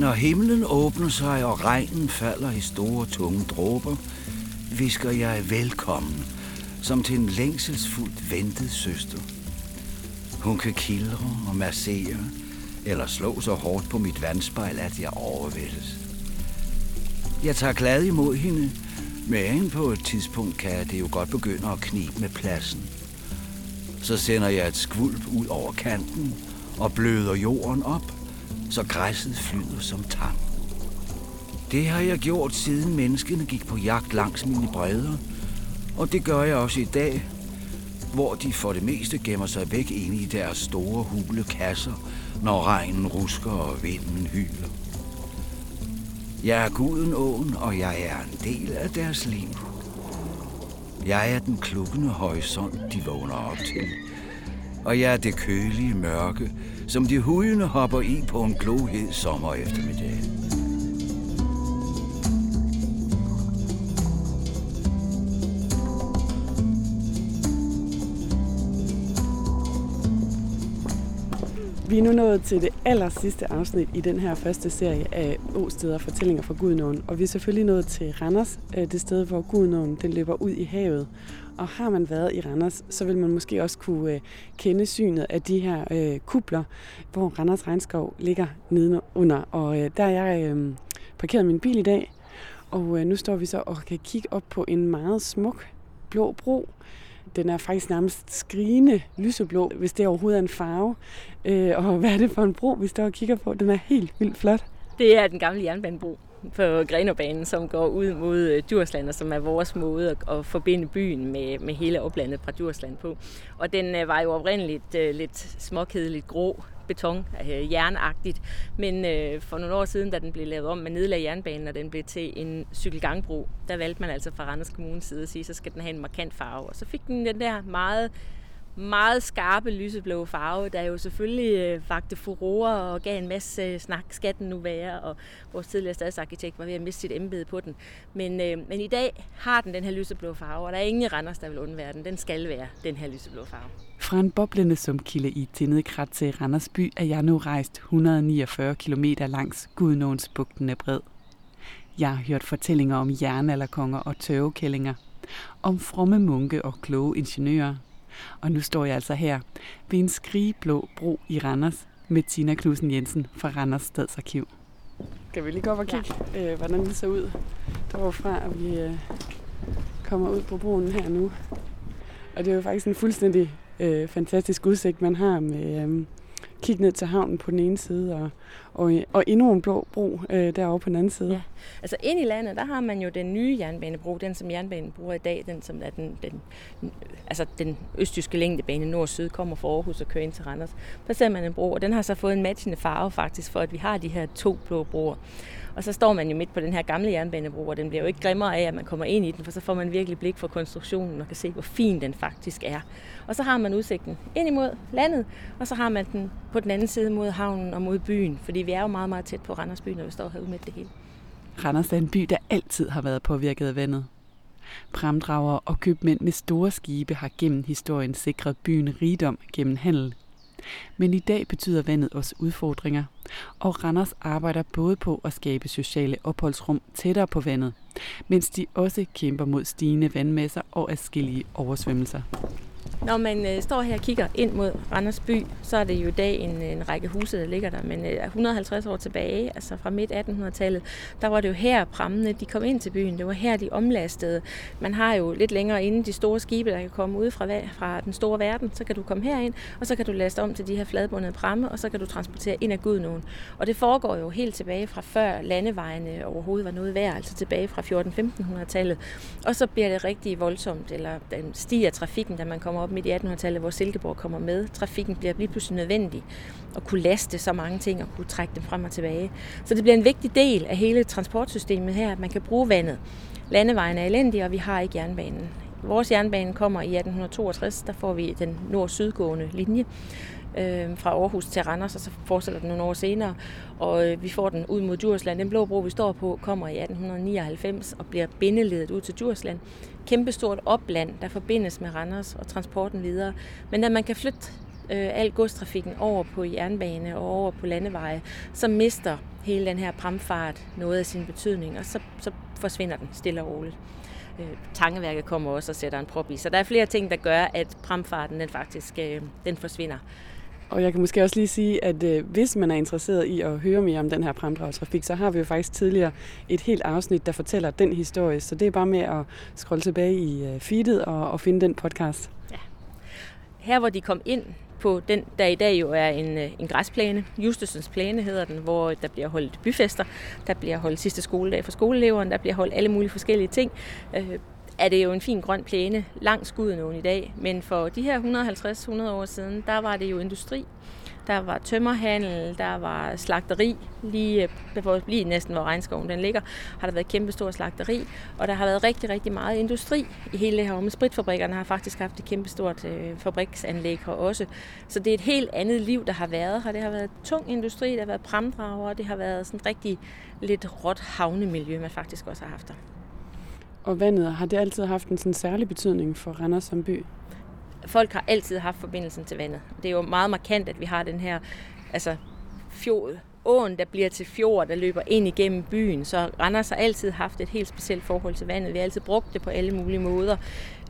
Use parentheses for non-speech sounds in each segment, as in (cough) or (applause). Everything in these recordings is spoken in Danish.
Når himlen åbner sig, og regnen falder i store, tunge dråber, visker jeg velkommen, som til en længselsfuldt ventet søster. Hun kan kildre og massere, eller slå så hårdt på mit vandspejl, at jeg overvældes. Jeg tager glad imod hende, men på et tidspunkt kan det jo godt begynde at knibe med pladsen. Så sender jeg et skvulp ud over kanten og bløder jorden op, så græsset flyder som tang. Det har jeg gjort siden menneskene gik på jagt langs mine bredder, og det gør jeg også i dag, hvor de for det meste gemmer sig væk inde i deres store hule kasser, når regnen rusker og vinden hyler. Jeg er guden åen, og jeg er en del af deres liv. Jeg er den klukkende horisont, de vågner op til. Og jeg er det kølige mørke, som de hujende hopper i på en glohed sommer eftermiddag. Vi er nu nået til det aller sidste afsnit i den her første serie af Åsteder fortællinger fra Gudnåen. Og vi er selvfølgelig nået til Randers, øh, det sted, hvor Gudnåen den løber ud i havet. Og har man været i Randers, så vil man måske også kunne øh, kende synet af de her øh, kubler, hvor Randers Regnskov ligger nedenunder. Og øh, der er jeg øh, parkeret min bil i dag, og øh, nu står vi så og kan kigge op på en meget smuk blå bro, den er faktisk nærmest skrigende lyseblå, hvis det overhovedet er en farve. Øh, og hvad er det for en bro, vi står og kigger på? Den er helt vildt flot. Det er den gamle jernbanebro på Grenobanen, som går ud mod øh, Djursland, og som er vores måde at, at forbinde byen med, med hele oplandet fra Djursland på. Og den øh, var jo oprindeligt øh, lidt småkedeligt grå, beton, øh, jernagtigt. Men øh, for nogle år siden, da den blev lavet om med nedlagde jernbanen, og den blev til en cykelgangbro, der valgte man altså fra Randers Kommunes side at sige, så skal den have en markant farve. Og så fik den den der meget meget skarpe lyseblå farve, der jo selvfølgelig øh, vagte furore og gav en masse øh, snak, skal den nu være, og vores tidligere stadsarkitekt var ved at miste sit embede på den. Men, øh, men i dag har den den her lyseblå farve, og der er ingen i Randers, der vil undvære den. Den skal være den her lyseblå farve. Fra en boblende sumkilde i Tindekrat til Randers by er jeg nu rejst 149 km langs Gudnåens bugtende bred. Jeg har hørt fortællinger om jernalderkonger og tørvekællinger, om fromme munke og kloge ingeniører, og nu står jeg altså her ved en skrigeblå bro i Randers med Tina Knudsen Jensen fra Randers Stadsarkiv. Kan vi lige gå op og kigge, ja. øh, hvordan det ser ud derfra, at vi øh, kommer ud på broen her nu. Og det er jo faktisk en fuldstændig øh, fantastisk udsigt, man har med, øh, kigge ned til havnen på den ene side, og, og, og endnu en blå bro øh, derovre på den anden side. Ja. Altså ind i landet, der har man jo den nye jernbanebro, den som jernbanen bruger i dag, den som er den, den, altså den østtyske længdebane nord-syd, kommer fra Aarhus og kører ind til Randers. Der ser man en bro, og den har så fået en matchende farve faktisk, for at vi har de her to blå broer. Og så står man jo midt på den her gamle jernbanebro, og den bliver jo ikke grimmere af, at man kommer ind i den, for så får man virkelig blik for konstruktionen og kan se, hvor fin den faktisk er. Og så har man udsigten ind imod landet, og så har man den på den anden side mod havnen og mod byen, fordi vi er jo meget, meget tæt på Randers by, når vi står herude midt det hele. Randers er en by, der altid har været påvirket af vandet. Pramdrager og købmænd med store skibe har gennem historien sikret byen rigdom gennem handel. Men i dag betyder vandet også udfordringer, og Randers arbejder både på at skabe sociale opholdsrum tættere på vandet, mens de også kæmper mod stigende vandmasser og adskillige oversvømmelser. Når man øh, står her og kigger ind mod Randers by, så er det jo i dag en, øh, en række huse, der ligger der. Men øh, 150 år tilbage, altså fra midt 1800-tallet, der var det jo her prammene, de kom ind til byen. Det var her, de omlastede. Man har jo lidt længere inde de store skibe, der kan komme ud fra, fra den store verden. Så kan du komme herind, og så kan du laste om til de her fladbundede pramme, og så kan du transportere ind af Gudnåen. Og det foregår jo helt tilbage fra før landevejene overhovedet var noget værd, altså tilbage fra 14-1500-tallet. Og så bliver det rigtig voldsomt, eller den stiger trafikken, da man kommer op midt i 1800-tallet, hvor Silkeborg kommer med. Trafikken bliver lige pludselig nødvendig at kunne laste så mange ting og kunne trække dem frem og tilbage. Så det bliver en vigtig del af hele transportsystemet her, at man kan bruge vandet. Landevejen er elendig, og vi har ikke jernbanen. Vores jernbane kommer i 1862, der får vi den nord-sydgående linje øh, fra Aarhus til Randers, og så fortsætter den nogle år senere. Og øh, vi får den ud mod Djursland. Den blå bro, vi står på, kommer i 1899 og bliver bindeledet ud til Djursland. Kæmpestort opland, der forbindes med Randers og transporten videre. Men at man kan flytte øh, al godstrafikken over på jernbane og over på landeveje, så mister hele den her pramfart noget af sin betydning, og så, så forsvinder den stille og roligt. Øh, tangeværket kommer også og sætter en prop i. Så der er flere ting, der gør, at pramfarten den faktisk øh, den forsvinder. Og jeg kan måske også lige sige, at øh, hvis man er interesseret i at høre mere om den her fremdragstrafik, så har vi jo faktisk tidligere et helt afsnit, der fortæller den historie. Så det er bare med at scrolle tilbage i øh, feedet og, og finde den podcast. Ja. Her hvor de kom ind på den, der i dag jo er en, øh, en græsplæne. Justusens plæne hedder den, hvor der bliver holdt byfester, der bliver holdt sidste skoledag for skoleeleverne, der bliver holdt alle mulige forskellige ting. Øh, er det jo en fin grøn plæne langs Gudenåen i dag, men for de her 150-100 år siden, der var det jo industri. Der var tømmerhandel, der var slagteri, lige, øh, lige næsten hvor regnskoven den ligger, har der været kæmpe stor slagteri, og der har været rigtig, rigtig meget industri i hele det her område. Spritfabrikkerne har faktisk haft et kæmpe stort øh, fabriksanlæg her også. Så det er et helt andet liv, der har været her. Det har været tung industri, der har været pramdrager, det har været sådan rigtig lidt råt havnemiljø, man faktisk også har haft der. Og vandet, har det altid haft en sådan særlig betydning for Randers som by? folk har altid haft forbindelsen til vandet. Det er jo meget markant, at vi har den her altså, fjord, åen, der bliver til fjord, der løber ind igennem byen. Så Randers har altid haft et helt specielt forhold til vandet. Vi har altid brugt det på alle mulige måder.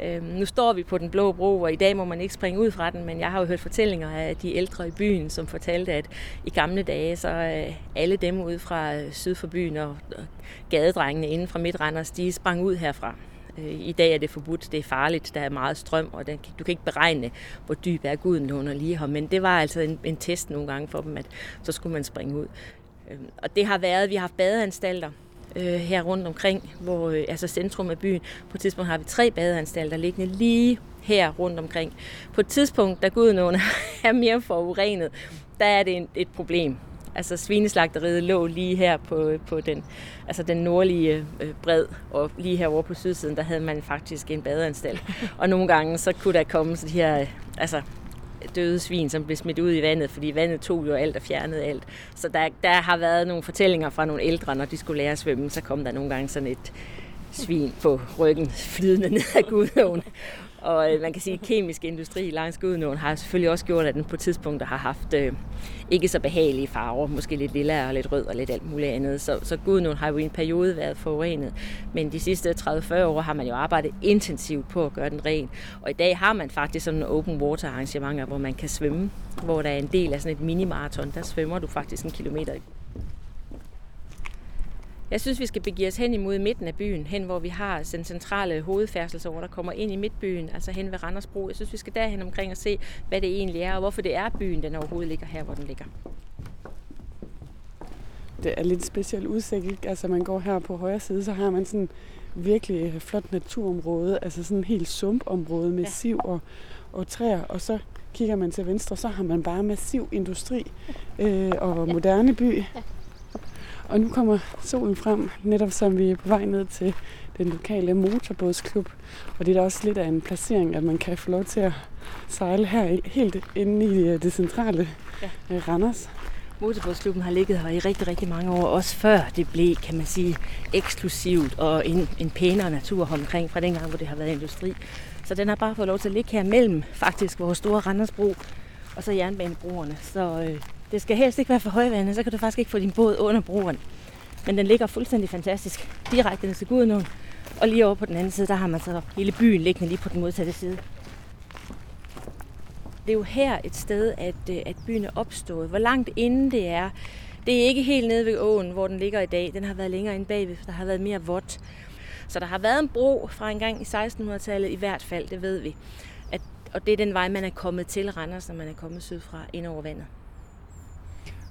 Øhm, nu står vi på den blå bro, og i dag må man ikke springe ud fra den, men jeg har jo hørt fortællinger af de ældre i byen, som fortalte, at i gamle dage, så øh, alle dem ude fra øh, syd for byen og, og gadedrengene inden fra Midt Randers, de sprang ud herfra. Øh, I dag er det forbudt, det er farligt, der er meget strøm, og den, du kan ikke beregne, hvor dyb er guden under lige her. Men det var altså en, en test nogle gange for dem, at så skulle man springe ud. Øhm, og det har været, vi har haft badeanstalter øh, her rundt omkring, hvor, øh, altså centrum af byen. På et tidspunkt har vi tre badeanstalter liggende lige her rundt omkring. På et tidspunkt, da Gudenåen (laughs) er mere forurenet, der er det en, et problem. Altså svineslagteriet lå lige her på, på den, altså den nordlige øh, bred, og lige herovre på sydsiden, der havde man faktisk en badeanstalt. og nogle gange, så kunne der komme så de her, altså døde svin, som blev smidt ud i vandet, fordi vandet tog jo alt og fjernede alt. Så der, der har været nogle fortællinger fra nogle ældre, når de skulle lære at svømme, så kom der nogle gange sådan et svin på ryggen flydende ned ad Gudåen. Og øh, man kan sige, at kemisk industri langs Gudenåen har selvfølgelig også gjort, at den på tidspunkter har haft øh, ikke så behagelige farver, måske lidt lilla og lidt rød og lidt alt muligt andet. Så, så Gudenåen har jo i en periode været forurenet, men de sidste 30-40 år har man jo arbejdet intensivt på at gøre den ren. Og i dag har man faktisk sådan nogle open water arrangementer, hvor man kan svømme, hvor der er en del af sådan et minimaraton, der svømmer du faktisk en kilometer jeg synes, vi skal begive os hen imod midten af byen, hen hvor vi har den centrale hovedfærdselsår, der kommer ind i midtbyen, altså hen ved Randersbro. Jeg synes, vi skal derhen omkring og se, hvad det egentlig er, og hvorfor det er byen, den overhovedet ligger her, hvor den ligger. Det er lidt speciel udsigt, ikke? Altså man går her på højre side, så har man sådan virkelig flot naturområde, altså sådan en helt sumpområde med ja. siv og, og træer, og så kigger man til venstre, så har man bare massiv industri øh, og moderne by. Og nu kommer solen frem, netop som vi er på vej ned til den lokale motorbådsklub. Og det er da også lidt af en placering, at man kan få lov til at sejle her helt inde i øh, det centrale ja. Øh, Randers. Motorbådsklubben har ligget her i rigtig, rigtig mange år, også før det blev, kan man sige, eksklusivt og en, en pænere natur omkring fra dengang, hvor det har været industri. Så den har bare fået lov til at ligge her mellem faktisk vores store Randersbro og så jernbanebroerne. Så øh, det skal helst ikke være for højvandet, så kan du faktisk ikke få din båd under broen. Men den ligger fuldstændig fantastisk, direkte ned til Gudenåen. Og lige over på den anden side, der har man så hele byen liggende lige på den modsatte side. Det er jo her et sted, at, øh, at byen er opstået. Hvor langt inde det er, det er ikke helt nede ved åen, hvor den ligger i dag. Den har været længere inde bagved, for der har været mere vådt. Så der har været en bro fra en gang i 1600-tallet i hvert fald, det ved vi. At, og det er den vej, man er kommet til Randers, når man er kommet sydfra ind over vandet.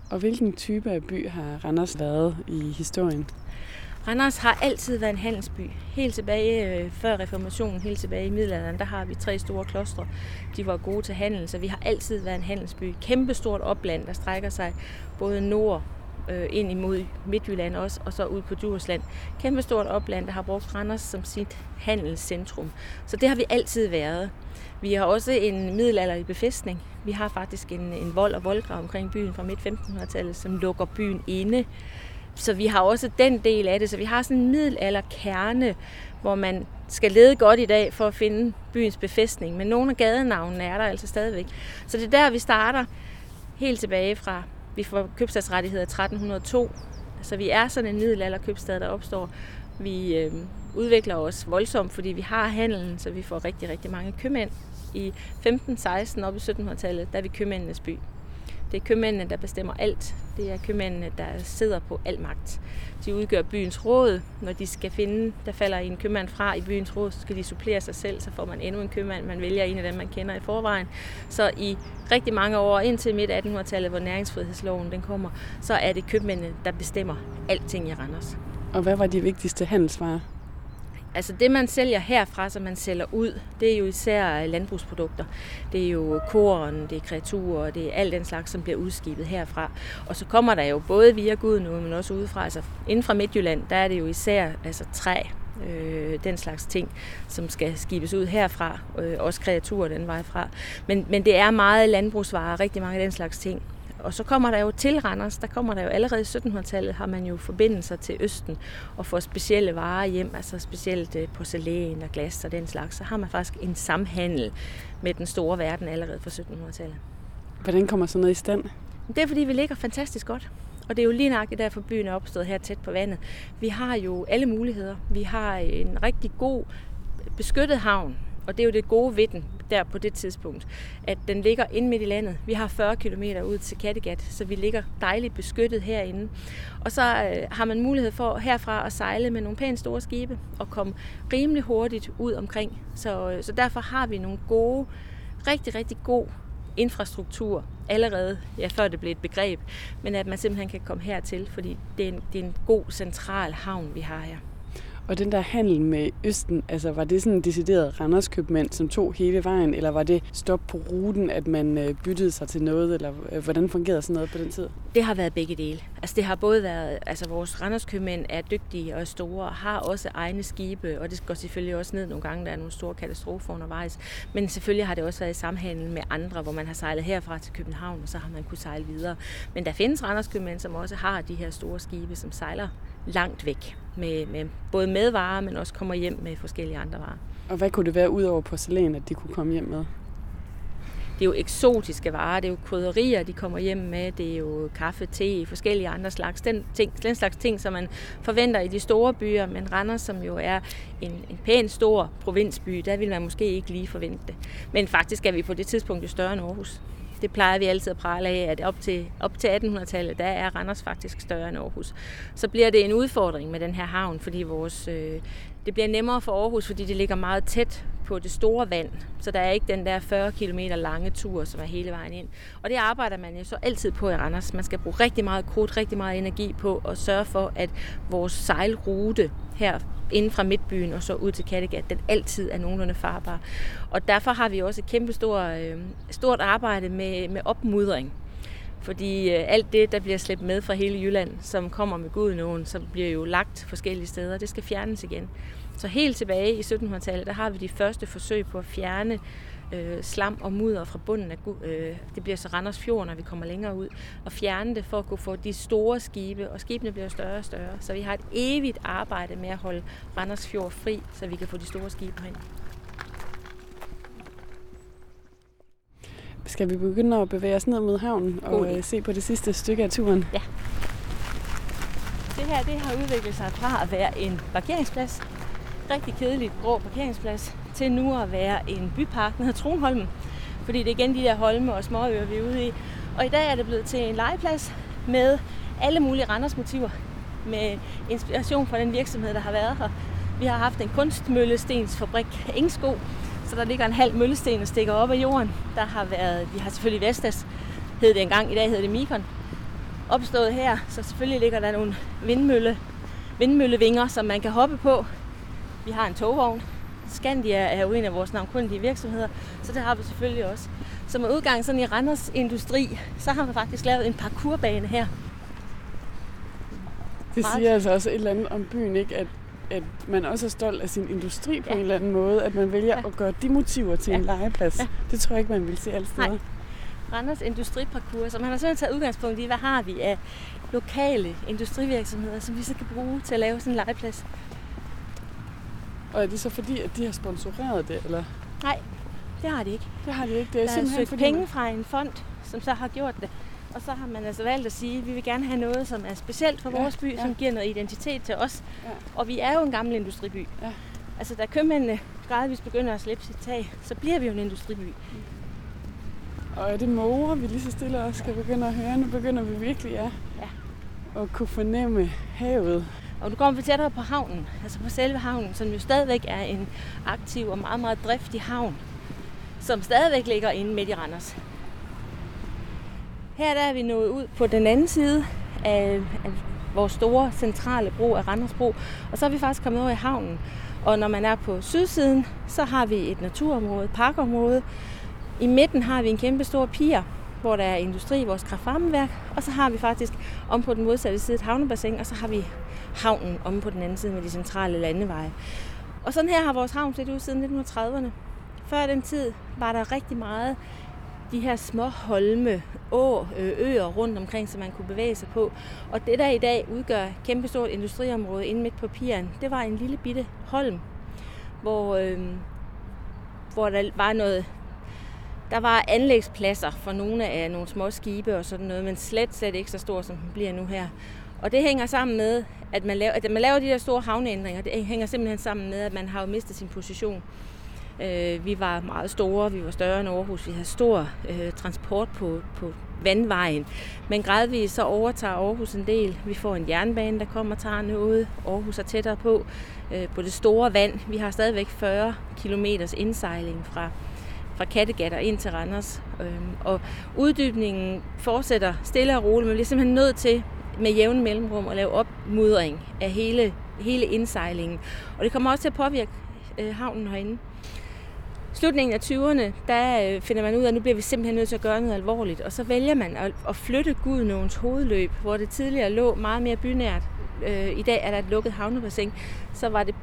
Og hvilken type af by har Randers været i historien? Randers har altid været en handelsby. Helt tilbage øh, før reformationen, helt tilbage i middelalderen, der har vi tre store klostre. De var gode til handel, så vi har altid været en handelsby. Kæmpe stort opland, der strækker sig både nord øh, ind imod Midtjylland også, og så ud på Djursland. Kæmpe stort opland, der har brugt Randers som sit handelscentrum. Så det har vi altid været. Vi har også en middelalderlig befæstning. Vi har faktisk en, en vold og voldgrav omkring byen fra midt 1500-tallet, som lukker byen inde. Så vi har også den del af det. Så vi har sådan en middelalderkerne, hvor man skal lede godt i dag for at finde byens befæstning, men nogle af gadenavnene er der altså stadigvæk. Så det er der, vi starter helt tilbage fra, vi får købstadsrettigheder i 1302, så vi er sådan en middelalderkøbstad, der opstår. Vi øh, udvikler os voldsomt, fordi vi har handelen, så vi får rigtig, rigtig mange købmænd. I 15-16 op i 1700-tallet, der er vi købmændenes by. Det er købmændene, der bestemmer alt. Det er købmændene, der sidder på al magt. De udgør byens råd. Når de skal finde, der falder en købmand fra i byens råd, så skal de supplere sig selv, så får man endnu en købmand. Man vælger en af dem, man kender i forvejen. Så i rigtig mange år, indtil midt 1800-tallet, hvor næringsfrihedsloven den kommer, så er det købmændene, der bestemmer alting i Randers. Og hvad var de vigtigste handelsvarer? Altså det, man sælger herfra, som man sælger ud, det er jo især landbrugsprodukter. Det er jo korn, det er kreaturer, det er alt den slags, som bliver udskibet herfra. Og så kommer der jo både via Gud nu, men også udefra. Altså inden fra Midtjylland, der er det jo især altså, træ, øh, den slags ting, som skal skibes ud herfra. Øh, også kreaturer den vej fra. Men, men det er meget landbrugsvarer, rigtig mange af den slags ting. Og så kommer der jo til Randers, der kommer der jo allerede i 1700-tallet, har man jo forbindelser til Østen og får specielle varer hjem, altså specielt øh, porcelæn og glas og den slags. Så har man faktisk en samhandel med den store verden allerede fra 1700-tallet. Hvordan kommer sådan noget i stand? Det er fordi, vi ligger fantastisk godt. Og det er jo lige nøjagtigt derfor, byen er opstået her tæt på vandet. Vi har jo alle muligheder. Vi har en rigtig god beskyttet havn, og det er jo det gode ved den der på det tidspunkt, at den ligger inde midt i landet. Vi har 40 km ud til Kattegat, så vi ligger dejligt beskyttet herinde. Og så øh, har man mulighed for herfra at sejle med nogle pænt store skibe og komme rimelig hurtigt ud omkring. Så, øh, så derfor har vi nogle gode, rigtig, rigtig god infrastruktur allerede, ja, før det blev et begreb, men at man simpelthen kan komme hertil, fordi det er en, det er en god central havn, vi har her. Og den der handel med Østen, altså var det sådan en decideret Randerskøbmand, som tog hele vejen, eller var det stop på ruten, at man øh, byttede sig til noget, eller øh, hvordan fungerede sådan noget på den tid? Det har været begge dele. Altså det har både været, altså vores Randerskøbmænd er dygtige og store, og har også egne skibe, og det går selvfølgelig også ned nogle gange, der er nogle store katastrofer undervejs. Men selvfølgelig har det også været i samhandel med andre, hvor man har sejlet herfra til København, og så har man kunne sejle videre. Men der findes Randerskøbmænd, som også har de her store skibe, som sejler langt væk med, med både med varer, men også kommer hjem med forskellige andre varer. Og hvad kunne det være ud over porcelæn, at de kunne komme hjem med? Det er jo eksotiske varer, det er jo krydderier, de kommer hjem med, det er jo kaffe, te, forskellige andre slags, den, ting, den slags ting, som man forventer i de store byer, men Randers, som jo er en, en pæn stor provinsby, der vil man måske ikke lige forvente det. Men faktisk er vi på det tidspunkt jo større end Aarhus. Det plejer vi altid at prale af, at op til, op til 1800-tallet, der er Randers faktisk større end Aarhus. Så bliver det en udfordring med den her havn, fordi vores, øh, det bliver nemmere for Aarhus, fordi det ligger meget tæt på det store vand, så der er ikke den der 40 km lange tur, som er hele vejen ind. Og det arbejder man jo så altid på i Randers. Man skal bruge rigtig meget krudt, rigtig meget energi på at sørge for, at vores sejlrute her inden fra midtbyen og så ud til Kattegat, den altid er nogenlunde farbar. Og derfor har vi også et kæmpe stort, øh, stort arbejde med, med opmudring. Fordi øh, alt det, der bliver slæbt med fra hele Jylland, som kommer med Gudenåen, som bliver jo lagt forskellige steder, det skal fjernes igen. Så helt tilbage i 1700-tallet, der har vi de første forsøg på at fjerne øh, slam og mudder fra bunden af øh, det bliver så Randers Fjord, når vi kommer længere ud, og fjerne det for at kunne få de store skibe, og skibene bliver større og større. Så vi har et evigt arbejde med at holde Randers Fjord fri, så vi kan få de store skibe hen. Skal vi begynde at bevæge os ned mod havnen og øh, se på det sidste stykke af turen? Ja. Det her det har udviklet sig fra at være en parkeringsplads, rigtig kedeligt grå parkeringsplads, til nu at være en bypark, der hedder Tronholmen. Fordi det er igen de der holme og småøer, vi er ude i. Og i dag er det blevet til en legeplads med alle mulige Randers motiver. Med inspiration fra den virksomhed, der har været her. Vi har haft en kunstmøllestensfabrik, Ingsko, så der ligger en halv møllesten og stikker op af jorden. Der har været, vi har selvfølgelig Vestas, hed det engang, i dag hedder det Mikon, opstået her. Så selvfølgelig ligger der nogle vindmølle, vindmøllevinger, som man kan hoppe på. Vi har en togvogn, Scandia er jo en af vores navnkundige virksomheder, så det har vi selvfølgelig også. Så med udgang sådan i Randers Industri, så har man faktisk lavet en parkourbane her. Det siger altså også et eller andet om byen, ikke? At, at man også er stolt af sin industri på ja. en eller anden måde, at man vælger ja. at gøre de motiver til ja. en legeplads. Ja. Det tror jeg ikke, man vil se alle steder. Nej. Randers Industriparcours, så man har simpelthen taget udgangspunkt i, hvad har vi af lokale industrivirksomheder, som vi så kan bruge til at lave sådan en legeplads. Og er det så fordi, at de har sponsoreret det, eller? Nej, det har de ikke. Det har de ikke. Det er Der er simpelthen søgt fordi, penge fra en fond, som så har gjort det. Og så har man altså valgt at sige, at vi vil gerne have noget, som er specielt for Ja, vores by, ja. som giver noget identitet til os. Ja. Og vi er jo en gammel industriby. Ja. Altså, da købmændene gradvist begynder at slippe sit tag, så bliver vi jo en industriby. Og er det måger, vi lige så stille også skal begynde at høre? Nu begynder vi virkelig, ja. Ja. At kunne fornemme havet. Og nu kommer vi tættere på havnen, altså på selve havnen, som jo stadigvæk er en aktiv og meget, meget driftig havn, som stadigvæk ligger inde midt i Randers. Her der er vi nået ud på den anden side af, af vores store centrale bro af Randersbro, og så er vi faktisk kommet over i havnen. Og når man er på sydsiden, så har vi et naturområde, et parkområde. I midten har vi en kæmpe stor pier, hvor der er industri, vores kraftvarmeværk, og så har vi faktisk om på den modsatte side et havnebassin, og så har vi havnen om på den anden side med de centrale landeveje. Og sådan her har vores havn set ud siden 1930'erne. Før den tid var der rigtig meget de her små holme, å, øer rundt omkring, som man kunne bevæge sig på. Og det, der i dag udgør et kæmpestort industriområde inde midt på piren, det var en lille bitte holm, hvor, øh, hvor der var noget der var anlægspladser for nogle af nogle små skibe og sådan noget, men slet, slet ikke så stor, som den bliver nu her. Og det hænger sammen med, at man laver, at man laver de der store havneændringer. Det hænger simpelthen sammen med, at man har jo mistet sin position. Øh, vi var meget store, vi var større end Aarhus, vi havde stor øh, transport på, på vandvejen. Men gradvist så overtager Aarhus en del. Vi får en jernbane, der kommer og tager noget. Aarhus er tættere på, øh, på det store vand. Vi har stadigvæk 40 km indsejling fra, fra Kattegat og ind til Randers. Øhm, og uddybningen fortsætter stille og roligt, men vi bliver simpelthen nødt til med jævn mellemrum at lave opmudring af hele, hele indsejlingen. Og det kommer også til at påvirke øh, havnen herinde. Slutningen af 20'erne, der øh, finder man ud af, at nu bliver vi simpelthen nødt til at gøre noget alvorligt. Og så vælger man at, flytte Gudnåens hovedløb, hvor det tidligere lå meget mere bynært. Øh, I dag er der et lukket havnebassin. Så var det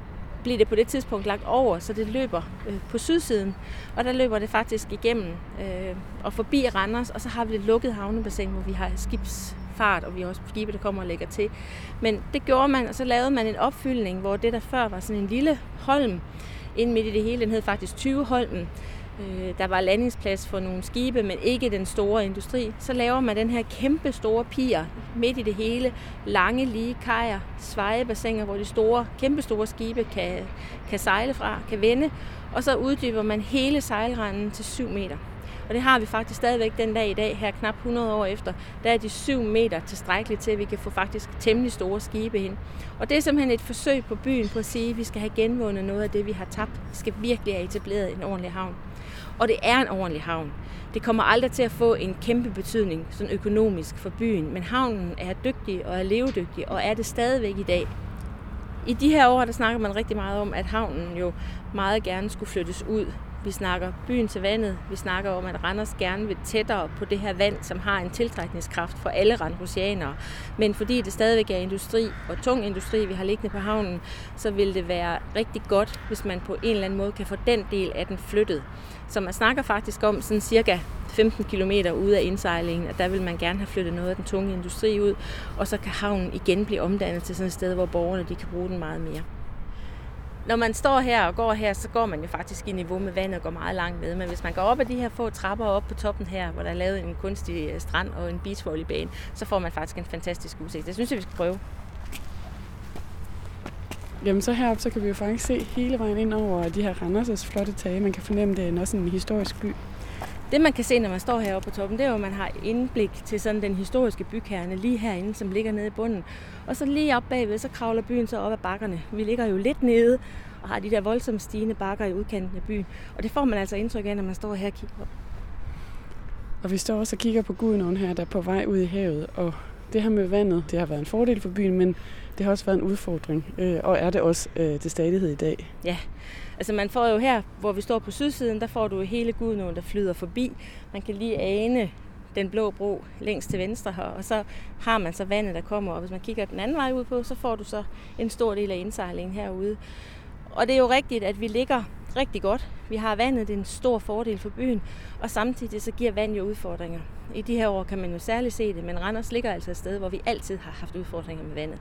blev det på det tidspunkt lagt over, så det løber øh, på sydsiden. Og der løber det faktisk igennem øh, og forbi Randers, og så har vi et lukket havnebassin, hvor vi har skibs, fart, og vi har også skibe, der kommer og lægger til. Men det gjorde man, og så lavede man en opfyldning, hvor det der før var sådan en lille holm, ind midt i det hele, den hed faktisk 20 Holmen. Øh, der var landingsplads for nogle skibe, men ikke den store industri. Så laver man den her kæmpe store pier midt i det hele. Lange, lige kajer, svejebassiner, hvor de store, kæmpe store skibe kan, kan sejle fra, kan vende. Og så uddyber man hele sejlranden til 7 meter. Og det har vi faktisk stadigvæk den dag i dag, her knap 100 år efter. Der er de 7 meter tilstrækkeligt til, at vi kan få faktisk temmelig store skibe ind. Og det er simpelthen et forsøg på byen på at sige, at vi skal have genvundet noget af det, vi har tabt. Vi skal virkelig have etableret en ordentlig havn. Og det er en ordentlig havn. Det kommer aldrig til at få en kæmpe betydning sådan økonomisk for byen, men havnen er dygtig og er levedygtig, og er det stadigvæk i dag. I de her år, der snakker man rigtig meget om, at havnen jo meget gerne skulle flyttes ud. Vi snakker byen til vandet. Vi snakker om, at Randers gerne vil tættere på det her vand, som har en tiltrækningskraft for alle randrusianere. Men fordi det stadigvæk er industri og tung industri, vi har liggende på havnen, så vil det være rigtig godt, hvis man på en eller anden måde kan få den del af den flyttet. Så man snakker faktisk om sådan cirka 15 km ude af indsejlingen, at der vil man gerne have flyttet noget af den tunge industri ud, og så kan havnen igen blive omdannet til sådan et sted, hvor borgerne de kan bruge den meget mere. Når man står her og går her, så går man jo faktisk i niveau med vandet og går meget langt ned. Men hvis man går op ad de her få trapper op på toppen her, hvor der er lavet en kunstig øh, strand og en beachvolleybane, så får man faktisk en fantastisk udsigt. Det synes jeg, vi skal prøve. Jamen så heroppe, så kan vi jo faktisk se hele vejen ind over de her Randers' flotte tage. Man kan fornemme, det er også en historisk by. Det man kan se, når man står heroppe på toppen, det er jo, at man har indblik til sådan den historiske bykerne lige herinde, som ligger nede i bunden. Og så lige op bagved, så kravler byen så op ad bakkerne. Vi ligger jo lidt nede og har de der voldsomt stigende bakker i udkanten af byen. Og det får man altså indtryk af, når man står her og kigger op. Og vi står også og kigger på Gudnåen her, der er på vej ud i havet. Og det her med vandet, det har været en fordel for byen, men det har også været en udfordring. Øh, og er det også øh, til stadighed i dag. Ja, altså man får jo her, hvor vi står på sydsiden, der får du hele Gudnåen, der flyder forbi. Man kan lige ane den blå bro længst til venstre her, og så har man så vandet, der kommer, og hvis man kigger den anden vej ud på, så får du så en stor del af indsejlingen herude. Og det er jo rigtigt, at vi ligger rigtig godt. Vi har vandet, det er en stor fordel for byen, og samtidig så giver vand jo udfordringer. I de her år kan man jo særligt se det, men Randers ligger altså et sted, hvor vi altid har haft udfordringer med vandet.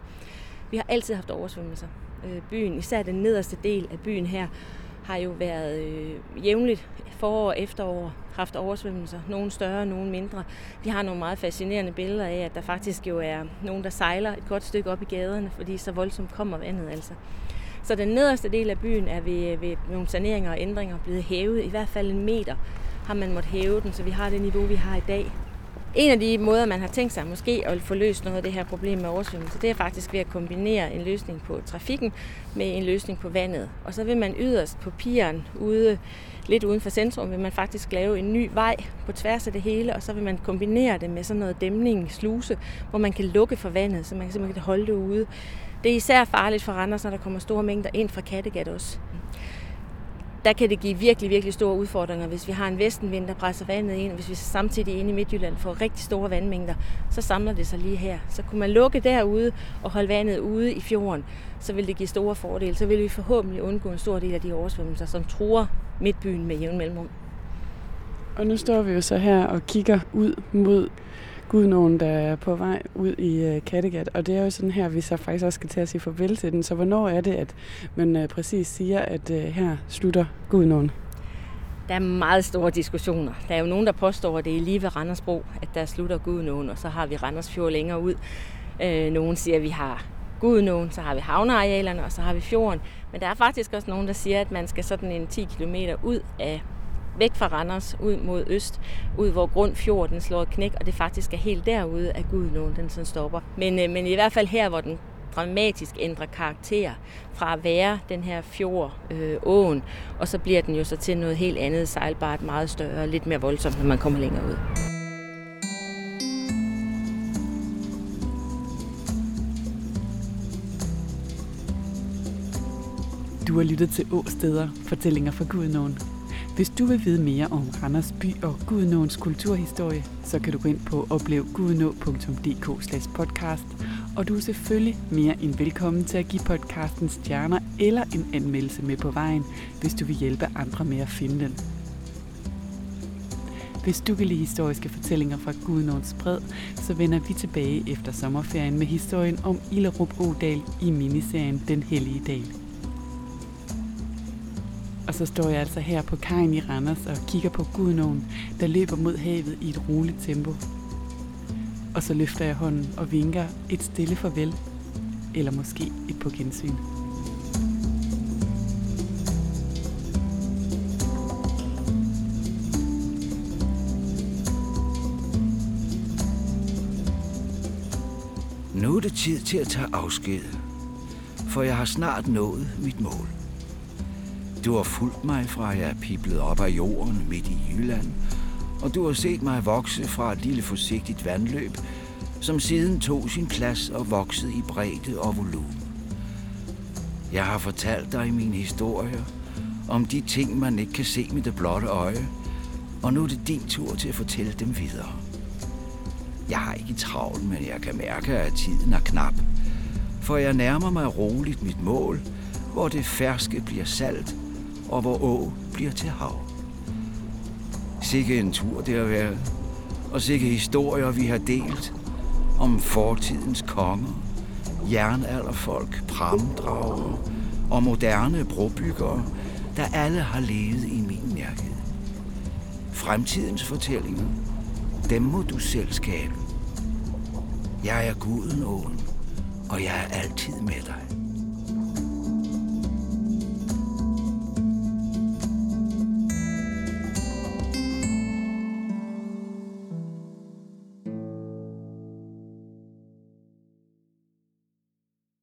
Vi har altid haft oversvømmelser. Øh, byen, især den nederste del af byen her, har jo været øh, jævnligt forår og efterår haft oversvømmelser. Nogle større, nogle mindre. Vi har nogle meget fascinerende billeder af, at der faktisk jo er nogen, der sejler et godt stykke op i gaderne, fordi så voldsomt kommer vandet altså. Så den nederste del af byen er ved, ved nogle saneringer og ændringer blevet hævet. I hvert fald en meter har man måttet hæve den, så vi har det niveau, vi har i dag. En af de måder, man har tænkt sig måske at få løst noget af det her problem med oversvømmelse, det er faktisk ved at kombinere en løsning på trafikken med en løsning på vandet. Og så vil man yderst på pieren ude, lidt uden for centrum, vil man faktisk lave en ny vej på tværs af det hele, og så vil man kombinere det med sådan noget dæmning, sluse, hvor man kan lukke for vandet, så man kan simpelthen holde det ude. Det er især farligt for Randers, når der kommer store mængder ind fra Kattegat også der kan det give virkelig, virkelig store udfordringer, hvis vi har en vestenvind, der presser vandet ind, hvis vi samtidig inde i Midtjylland får rigtig store vandmængder, så samler det sig lige her. Så kunne man lukke derude og holde vandet ude i fjorden, så vil det give store fordele. Så vil vi forhåbentlig undgå en stor del af de oversvømmelser, som truer Midtbyen med jævn mellemrum. Og nu står vi jo så her og kigger ud mod Gudnåen, der er på vej ud i øh, Kattegat. Og det er jo sådan her, vi så faktisk også skal til at sige farvel til den. Så hvornår er det, at man øh, præcis siger, at øh, her slutter Gudnåen? Der er meget store diskussioner. Der er jo nogen, der påstår, at det er lige ved Randersbro, at der slutter Gudnåen, og så har vi Randersfjord længere ud. Øh, nogen siger, at vi har Gudnåen, så har vi havnearealerne, og så har vi fjorden. Men der er faktisk også nogen, der siger, at man skal sådan en 10 km ud af væk fra Randers, ud mod øst, ud hvor Grundfjorden slår et knæk, og det faktisk er helt derude at Gudnåen, den sådan stopper. Men, øh, men i hvert fald her, hvor den dramatisk ændrer karakter fra at være den her fjord, øh, åen, og så bliver den jo så til noget helt andet sejlbart, meget større, lidt mere voldsomt, når man kommer længere ud. Du har lyttet til Åsteder, fortællinger fra Gudnåen. Hvis du vil vide mere om Randers by og Gudnåens kulturhistorie, så kan du gå ind på oplevgudnå.dk podcast, og du er selvfølgelig mere end velkommen til at give podcasten stjerner eller en anmeldelse med på vejen, hvis du vil hjælpe andre med at finde den. Hvis du kan lide historiske fortællinger fra Gudnåens bred, så vender vi tilbage efter sommerferien med historien om Illerup Odal i miniserien Den Hellige Dal. Og så står jeg altså her på kajen i Randers og kigger på Gudnåen, der løber mod havet i et roligt tempo. Og så løfter jeg hånden og vinker et stille farvel, eller måske et på gensyn. Nu er det tid til at tage afsked, for jeg har snart nået mit mål. Du har fulgt mig fra jeg piblede op af jorden midt i Jylland, og du har set mig vokse fra et lille forsigtigt vandløb, som siden tog sin plads og voksede i bredde og volumen. Jeg har fortalt dig min historie om de ting, man ikke kan se med det blotte øje, og nu er det din tur til at fortælle dem videre. Jeg har ikke travlt, men jeg kan mærke, at tiden er knap, for jeg nærmer mig roligt mit mål, hvor det ferske bliver salt, og hvor å bliver til hav. Sikke en tur det har været, og sikke historier vi har delt om fortidens konger, jernalderfolk, pramdrager og moderne brobyggere, der alle har levet i min nærhed. Fremtidens fortællinger, dem må du selv skabe. Jeg er guden åen, og jeg er altid med dig.